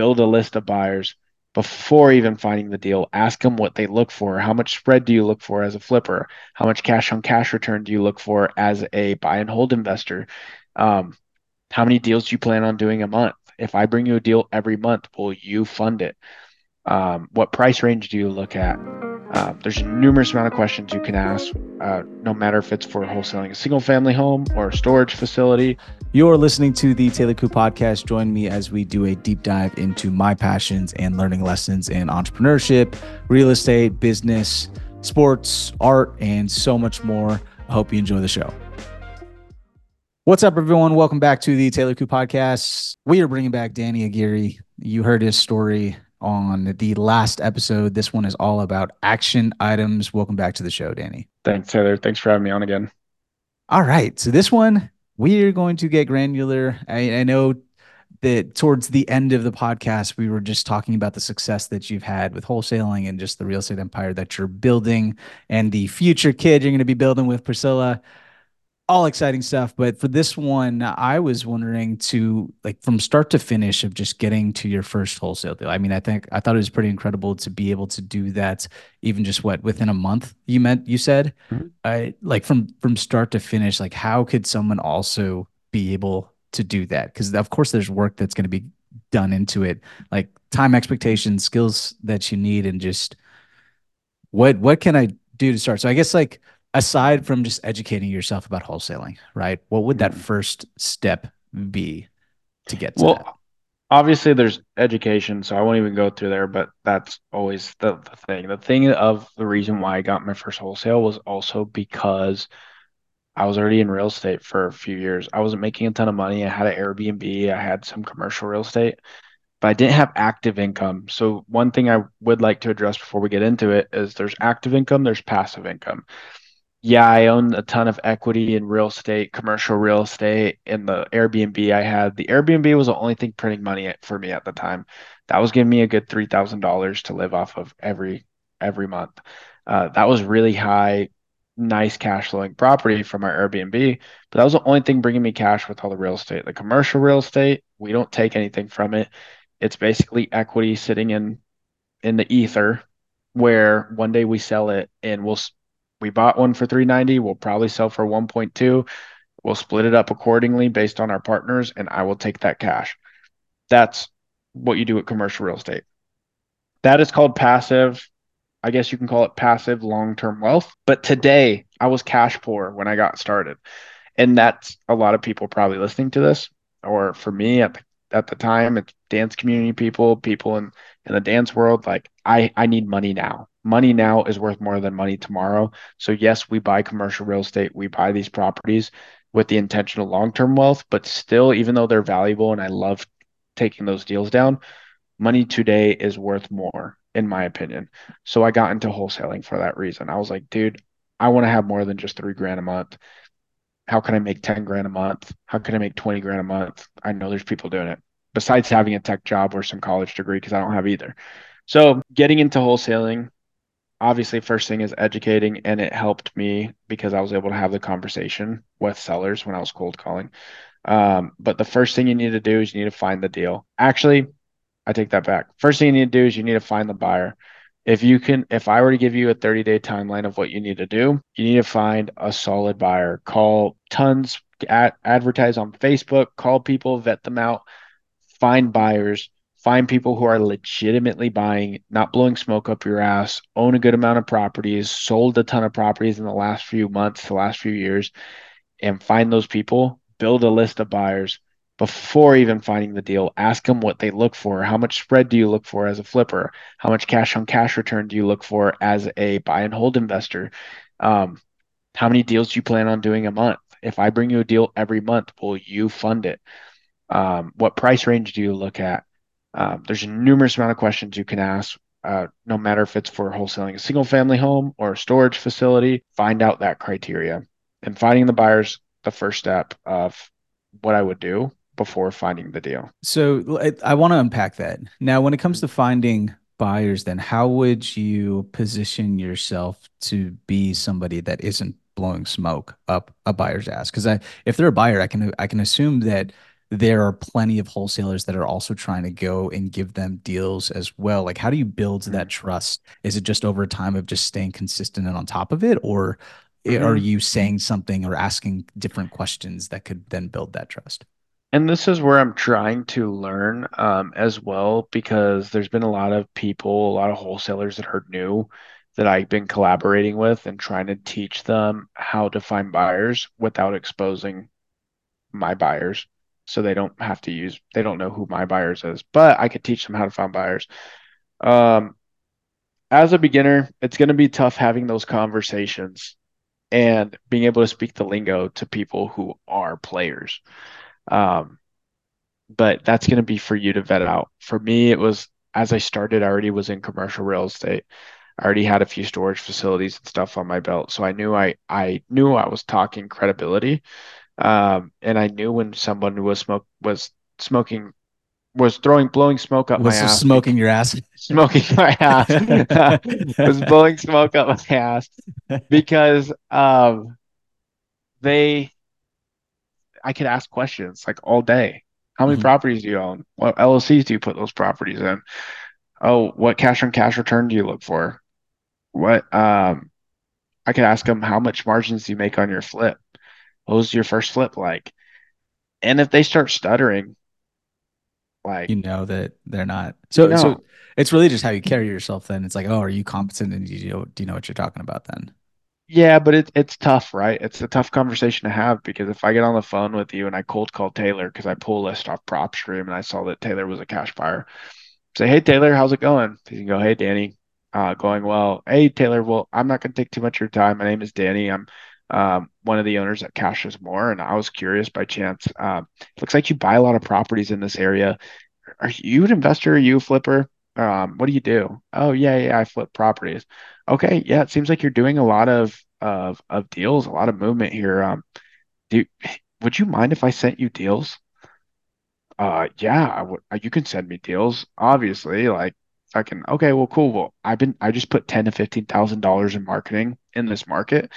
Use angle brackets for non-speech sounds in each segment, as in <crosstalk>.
build a list of buyers before even finding the deal. Ask them what they look for. How much spread do you look for as a flipper? How much cash on cash return do you look for as a buy and hold investor? Um, how many deals do you plan on doing a month? If I bring you a deal every month, will you fund it? Um, what price range do you look at? Uh, there's numerous amount of questions you can ask, uh, no matter if it's for wholesaling a single family home or a storage facility. You're listening to the Taylor Cu podcast. Join me as we do a deep dive into my passions and learning lessons in entrepreneurship, real estate, business, sports, art, and so much more. I hope you enjoy the show. What's up, everyone? Welcome back to the Taylor Cu podcast. We are bringing back Danny Aguirre. You heard his story on the last episode. This one is all about action items. Welcome back to the show, Danny. Thanks, Taylor. Thanks for having me on again. All right. So this one, we're going to get granular. I, I know that towards the end of the podcast, we were just talking about the success that you've had with wholesaling and just the real estate empire that you're building and the future kid you're going to be building with Priscilla all exciting stuff. But for this one, I was wondering to like from start to finish of just getting to your first wholesale deal. I mean, I think I thought it was pretty incredible to be able to do that, even just what within a month. You meant you said, mm-hmm. I like from from start to finish. Like, how could someone also be able to do that? Because of course, there's work that's going to be done into it, like time expectations, skills that you need, and just what what can I do to start? So I guess like aside from just educating yourself about wholesaling, right? What would that mm-hmm. first step be to get to well, that? Obviously, there's education, so I won't even go through there, but that's always the, the thing. The thing of the reason why I got my first wholesale was also because I was already in real estate for a few years. I wasn't making a ton of money. I had an Airbnb, I had some commercial real estate, but I didn't have active income. So, one thing I would like to address before we get into it is there's active income, there's passive income yeah, I own a ton of equity in real estate, commercial real estate, in the Airbnb I had. The Airbnb was the only thing printing money for me at the time. That was giving me a good three thousand dollars to live off of every every month. Uh, that was really high, nice cash flowing property from our Airbnb. But that was the only thing bringing me cash with all the real estate. The commercial real estate, we don't take anything from it. It's basically equity sitting in in the ether, where one day we sell it and we'll we bought one for 390 we'll probably sell for 1.2 we'll split it up accordingly based on our partners and i will take that cash. That's what you do with commercial real estate. That is called passive. I guess you can call it passive long-term wealth. But today i was cash poor when i got started. And that's a lot of people probably listening to this or for me at the, at the time it's dance community people people in in the dance world. Like i i need money now money now is worth more than money tomorrow. So yes, we buy commercial real estate, we buy these properties with the intention of long-term wealth, but still even though they're valuable and I love taking those deals down, money today is worth more in my opinion. So I got into wholesaling for that reason. I was like, dude, I want to have more than just 3 grand a month. How can I make 10 grand a month? How can I make 20 grand a month? I know there's people doing it besides having a tech job or some college degree because I don't have either. So getting into wholesaling, obviously first thing is educating and it helped me because I was able to have the conversation with sellers when I was cold calling. Um, but the first thing you need to do is you need to find the deal. Actually, I take that back. First thing you need to do is you need to find the buyer. If you can, if I were to give you a 30 day timeline of what you need to do, you need to find a solid buyer. Call tons, ad- advertise on Facebook, call people, vet them out, find buyers find people who are legitimately buying, not blowing smoke up your ass, own a good amount of properties, sold a ton of properties in the last few months, the last few years, and find those people, build a list of buyers before even finding the deal. Ask them what they look for. How much spread do you look for as a flipper? How much cash on cash return do you look for as a buy and hold investor? Um, how many deals do you plan on doing a month? If I bring you a deal every month, will you fund it? Um, what price range do you look at? Um, there's a numerous amount of questions you can ask, uh, no matter if it's for wholesaling a single family home or a storage facility. Find out that criteria and finding the buyers the first step of what I would do before finding the deal. So I want to unpack that. Now, when it comes to finding buyers, then how would you position yourself to be somebody that isn't blowing smoke up a buyer's ass? Because I, if they're a buyer, I can I can assume that there are plenty of wholesalers that are also trying to go and give them deals as well. Like, how do you build that Mm-hmm. trust? Is it just over time of just staying consistent and on top of it, or are Mm-hmm. you saying something or asking different questions that could then build that trust? And this is where I'm trying to learn um, as well, because there's been a lot of people, a lot of wholesalers that are new that I've been collaborating with and trying to teach them how to find buyers without exposing my buyers. So they don't have to use, they don't know who my buyers is, but I could teach them how to find buyers. Um, as a beginner, it's going to be tough having those conversations and being able to speak the lingo to people who are players. Um, but that's going to be for you to vet out. For me, it was as I started, I already was in commercial real estate. I already had a few storage facilities and stuff on my belt, so I knew I I knew I was talking credibility. Um, and I knew when someone was smoke was smoking was throwing blowing smoke up my Was ass, smoking your ass? <laughs> smoking my ass, <laughs> was blowing smoke up my ass because um they I could ask questions like all day. How many Mhm. properties do you own? What LLCs do you put those properties in? Oh, what cash on cash return do you look for? What um I could ask them how much margins do you make on your flip? What was your first flip like? And if they start stuttering, like You know that they're not. you So, so it's really just how you carry yourself. Then it's like, oh, are you competent and do you know, do you know what you're talking about? Then. yeah, but it's it's tough, right? It's a tough conversation to have because if I get on the phone with you and I cold call Taylor because I pull a list off PropStream and I saw that Taylor was a cash buyer, say, hey Taylor, how's it going? He can go, hey Danny, uh, going well. Hey Taylor, well, I'm not going to take too much of your time. My name is Danny. I'm um, one of the owners at Cashes More, and I was curious by chance. Um, looks like you buy a lot of properties in this area. Are you an investor? Are you a flipper? Um, what do you do? Oh yeah, yeah, I flip properties. Okay, yeah, it seems like you're doing a lot of of of deals, a lot of movement here. Um, do would you mind if I sent you deals? Uh, yeah, I would. uh, You can send me deals, obviously. Like, I can. Okay, well, cool. Well, I've been. I just put ten to fifteen thousand dollars in marketing in this market.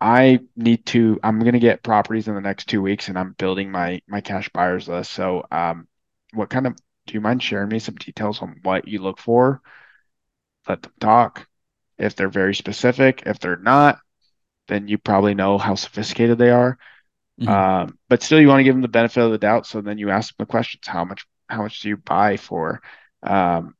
I need to. I'm gonna get properties in the next two weeks, and I'm building my my cash buyers list. So, um, what kind of? Do you mind sharing me some details on what you look for? Let them talk. If they're very specific, if they're not, then you probably know how sophisticated they are. Mhm. Um, but still, you want to give them the benefit of the doubt. So then you ask them the questions: How much? How much do you buy for? Um,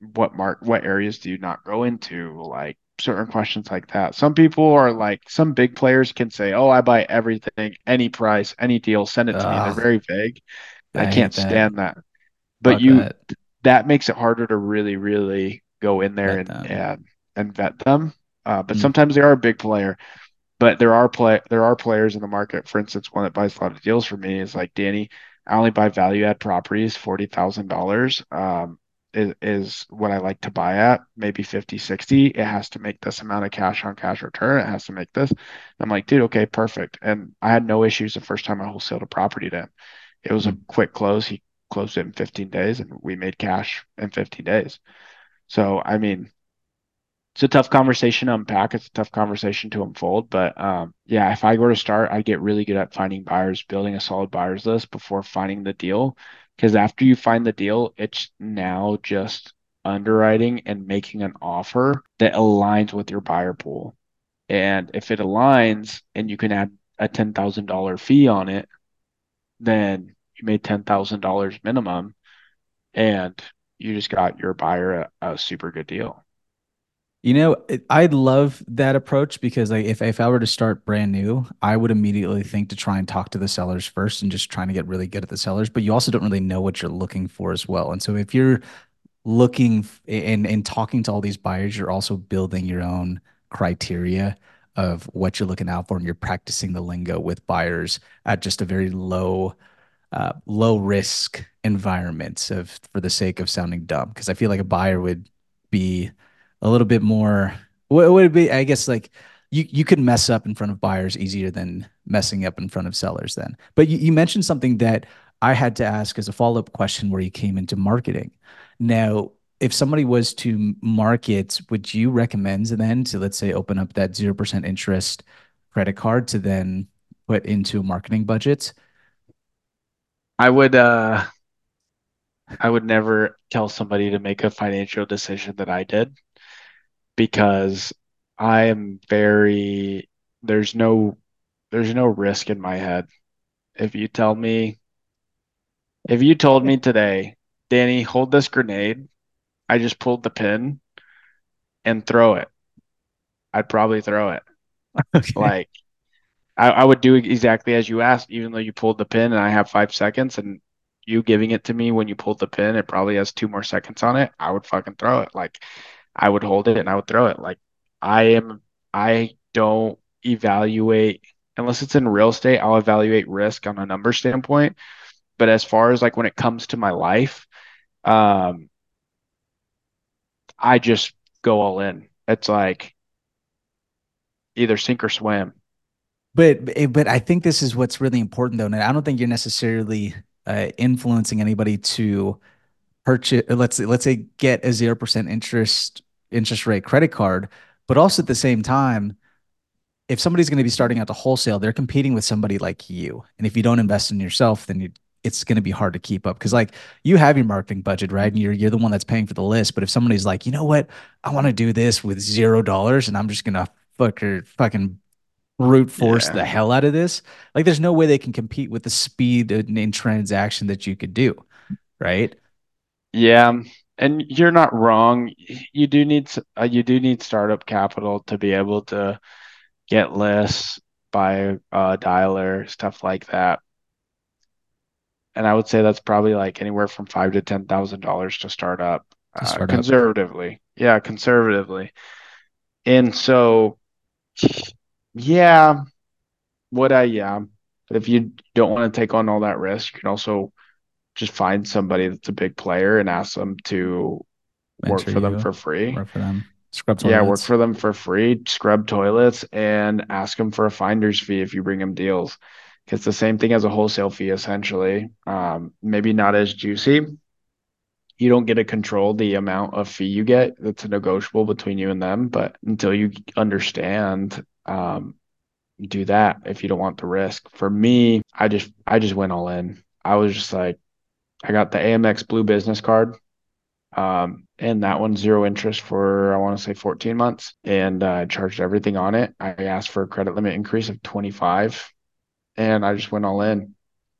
what mark? What areas do you not go into? Like certain questions like that. Some people are like some big players can say, "Oh, I buy everything, any price, any deal, send it to me." They're very vague, I I can't that. stand that. But Fuck you, that. that makes it harder to really, really go in there and them. and and vet them. Uh, but Mm, sometimes they are a big player. But there are play there are players in the market. For instance, one that buys a lot of deals for me is like Danny. I only buy value add properties, forty thousand dollars. Is is what I like to buy at, maybe 50, 60. It has to make this amount of cash on cash return. It has to make this. I'm like, dude, okay, perfect. And I had no issues the first time I wholesaled a property to him. It was a mm. quick close. He closed it in 15 days and we made cash in 15 days. So, I mean, it's a tough conversation to unpack. It's a tough conversation to unfold. But um, yeah, if I were to start, I'd get really good at finding buyers, building a solid buyers list before finding the deal. Because after you find the deal, it's now just underwriting and making an offer that aligns with your buyer pool. And if it aligns and you can add a $10,000 fee on it, then you made $10,000 minimum and you just got your buyer a, a super good deal. You know, it- I'd love that approach because like if if I were to start brand new, I would immediately think to try and talk to the sellers first and just trying to get really good at the sellers, but you also don't really know what you're looking for as well. And so if you're looking and and talking to all these buyers, you're also building your own criteria of what you're looking out for and you're practicing the lingo with buyers at just a very low uh, low risk environments of for the sake of sounding dumb because I feel like a buyer would be a little bit more what would it be I guess like you you could mess up in front of buyers easier than messing up in front of sellers then. But you, you mentioned something that I had to ask as a follow-up question where you came into marketing. Now if somebody was to market would you recommend then to let's say open up that 0% interest credit card to then put into a marketing budget? I would uh I would never tell somebody to make a financial decision that I did because I am very there's no there's no risk in my head. If you tell me if you told me today, Danny, hold this grenade, I just pulled the pin and throw it. I'd probably throw it. <laughs> Okay. Like I, I would do exactly as you asked, even though you pulled the pin and I have five seconds and you giving it to me when you pulled the pin, it probably has two more seconds on it. I would fucking throw it. Like I would hold it and I would throw it. Like I am, I don't evaluate unless it's in real estate. I'll evaluate risk on a number standpoint. But as far as like when it comes to my life, um, I just go all in. It's like either sink or swim. But eh, but I think this is what's really important though, and I don't think you're necessarily uh, influencing anybody to purchase. Let's let's say get a zero percent interest interest rate credit card, but also at the same time, if somebody's going to be starting out to wholesale, they're competing with somebody like you, and if you don't invest in yourself, then you it's going to be hard to keep up because like you have your marketing budget right and you're you're the one that's paying for the list but if somebody's like you know what i want to do this with zero dollars and i'm just going to fuck fucking brute force the hell out of this. Like, there's no way they can compete with the speed in, in transaction that you could do, right? Yeah. And you're not wrong. You do need uh, you do need startup capital to be able to get lists, buy a dialer, stuff like that. And I would say that's probably like anywhere from five to ten thousand dollars to start up, To uh, start up. conservatively. Yeah, conservatively. And so, yeah, would I? Yeah. But if you don't want to take on all that risk, you can also just find somebody that's a big player and ask them to work Mentor for them for free. work for them, scrub Yeah, work for them for free, scrub toilets, and ask them for a finder's fee if you bring them deals. It's the same thing as a wholesale fee, essentially. Um, maybe not as juicy. You don't get to control the amount of fee you get. That's negotiable between you and them. But until you understand, um, do that if you don't want the risk. For me, I just I just went all in. I was just like, I got the Amex Blue business card. Um, and that one zero interest for I want to say 14 months, and uh, I charged everything on it. I asked for a credit limit increase of 25, and I just went all in.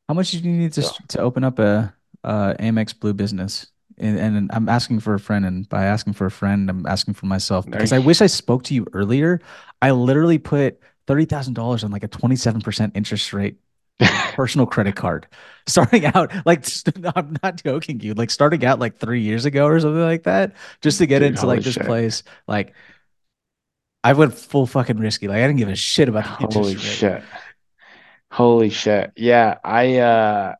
How much do you need to So to open up a, a Amex Blue business? And, and I'm asking for a friend, and by asking for a friend, I'm asking for myself there, because I wish I spoke to you earlier. I literally put thirty thousand dollars on like a 27% interest rate personal credit card <laughs> starting out like <laughs> I'm not joking you like starting out like three years ago or something like that just to get dude, into like this shit, place like I went full fucking risky like I didn't give a shit about holy interest rate shit, holy shit. Yeah, I uh,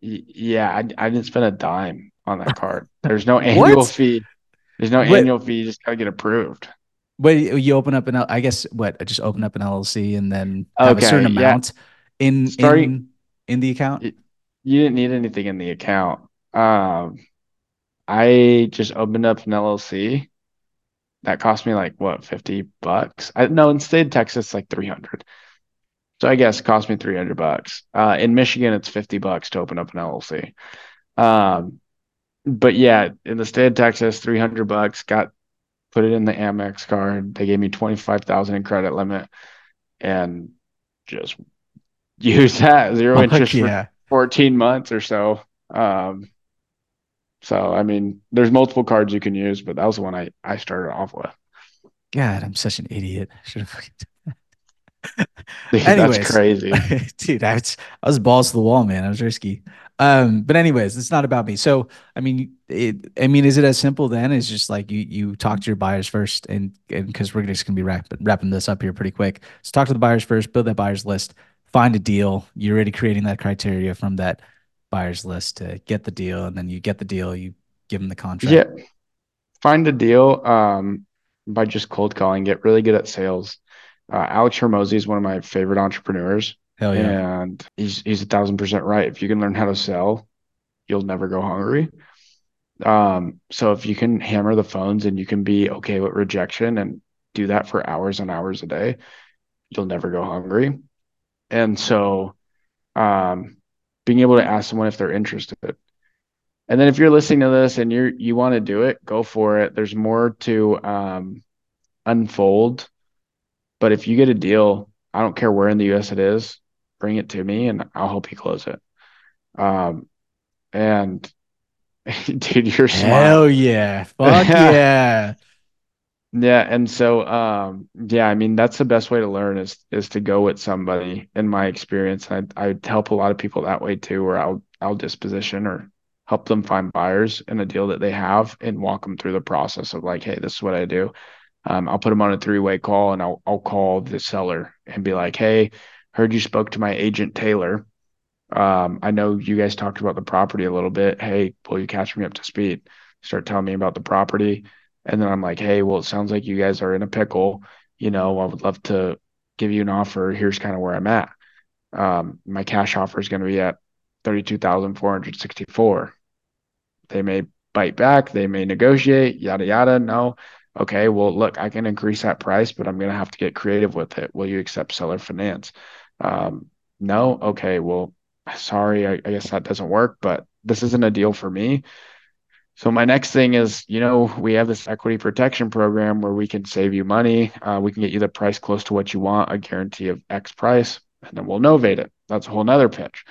yeah, I I didn't spend a dime on that card. There's no <laughs> annual fee. There's no annual fee. You just gotta get approved. But you open up an I guess what I just open up an LLC and then have a certain Okay, yeah. amount in Starting, in in the account you didn't need anything in the account. Um, I just opened up an LLC. That cost me like what, 50 bucks? I no, in state of Texas, like 300. So I guess it cost me 300 bucks. Uh, in Michigan, it's 50 bucks to open up an LLC. Um, but yeah, in the state of Texas, 300 bucks, got put it in the Amex card. They gave me 25,000 in credit limit and just <laughs> use that zero fuck interest for yeah 14 months or so. Um, so I mean, there's multiple cards you can use, but that was the one I I started off with. God I'm such an idiot should have fucking done <laughs> Dude, that's Anyways, crazy. <laughs> dude, I was, I was balls to the wall, man. I was risky. Um, but anyways, it's not about me. So, I mean, it, I mean, is it as simple then? It's just like you you talk to your buyers first, and and because we're just gonna be wrap, wrapping this up here pretty quick. So, talk to the buyers first, build that buyers list, find a deal. You're already creating that criteria from that buyers list to get the deal, and then you get the deal, you give them the contract. Yeah, find a deal um by just cold calling. Get really good at sales. Uh, Alex Hormozi is one of my favorite entrepreneurs, Hell yeah. and he's he's a thousand percent right. If you can learn how to sell, you'll never go hungry. Um, so if you can hammer the phones and you can be okay with rejection and do that for hours and hours a day, you'll never go hungry. And so, um, being able to ask someone if they're interested. And then if you're listening to this and you're you want to do it, go for it. There's more to um, unfold. But if you get a deal, I don't care where in the US it is, bring it to me and I'll help you close it. Um, and <laughs> dude, you're smart. Hell yeah. Fuck <laughs> yeah. Yeah, and so um yeah, I mean that's the best way to learn is is to go with somebody in my experience. I I help a lot of people that way too, where I'll I'll disposition or help them find buyers in a deal that they have and walk them through the process of like, hey, this is what I do. Um, I'll put them on a three-way call and I'll I'll call the seller and be like, hey, heard you spoke to my agent Taylor. Um, I know you guys talked about the property a little bit. Hey, will you catch me up to speed? Start telling me about the property. And then I'm like, hey, well, it sounds like you guys are in a pickle. You know, I would love to give you an offer. Here's kind of where I'm at. Um, my cash offer is going to be at 32,464. They may bite back, they may negotiate, yada, yada. No. Okay, well, look, I can increase that price, but I'm going to have to get creative with it. Will you accept seller finance? Um, no. Okay, well, sorry, I, I guess that doesn't work, but this isn't a deal for me. So my next thing is, you know, we have this equity protection program where we can save you money. Uh, we can get you the price close to what you want, a guarantee of X price, and then we'll novate it. That's a whole nother pitch.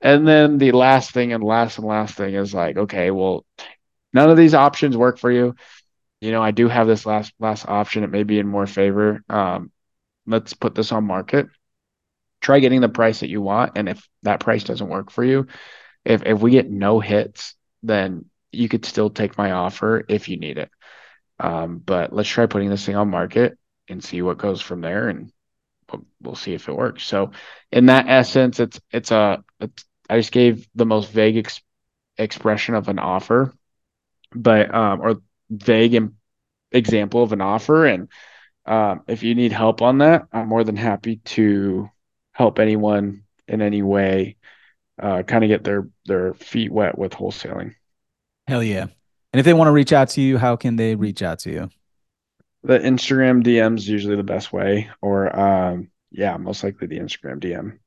And then the last thing and last and last thing is like, okay, well, none of these options work for you. You know, I do have this last last option. It may be in more favor. Um, let's put this on market. Try getting the price that you want, and if that price doesn't work for you, if if we get no hits, then you could still take my offer if you need it. Um, but let's try putting this thing on market and see what goes from there, and we'll, we'll see if it works. So, in that essence, it's it's a it's, I just gave the most vague ex- expression of an offer, but um, or vague Im- example of an offer, and um, if you need help on that, I'm more than happy to help anyone in any way, uh, kind of get their their feet wet with wholesaling. Hell yeah. And if they want to reach out to you, how can they reach out to you? The Instagram DM is usually the best way, or um, yeah, most likely the Instagram DM.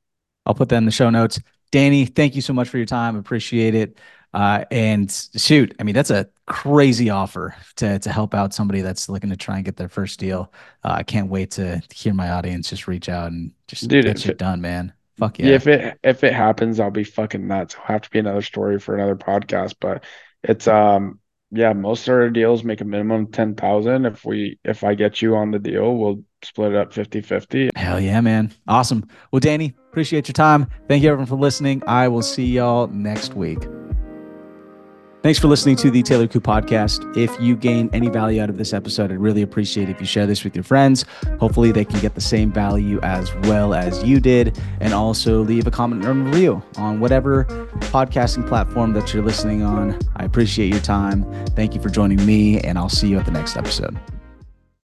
I'll put that in the show notes. Danny, thank you so much for your time. Appreciate it. Uh, and shoot, I mean, that's a crazy offer to to help out somebody that's looking to try and get their first deal. Uh, I can't wait to hear my audience just reach out and just Dude, get shit it, done, man. Fuck yeah. yeah. If it if it happens, I'll be fucking nuts. It'll have to be another story for another podcast. But it's um yeah, most of our deals make a minimum 10,000. If we if I get you on the deal, we'll split it up 50-50. Hell yeah, man. Awesome. Well, Danny, appreciate your time. Thank you everyone for listening. I will see y'all next week. Thanks for listening to the Taylor Cu podcast. If you gain any value out of this episode, I'd really appreciate if you share this with your friends. Hopefully, they can get the same value as well as you did. And also leave a comment or review on whatever podcasting platform that you're listening on. I appreciate your time. Thank you for joining me, and I'll see you at the next episode.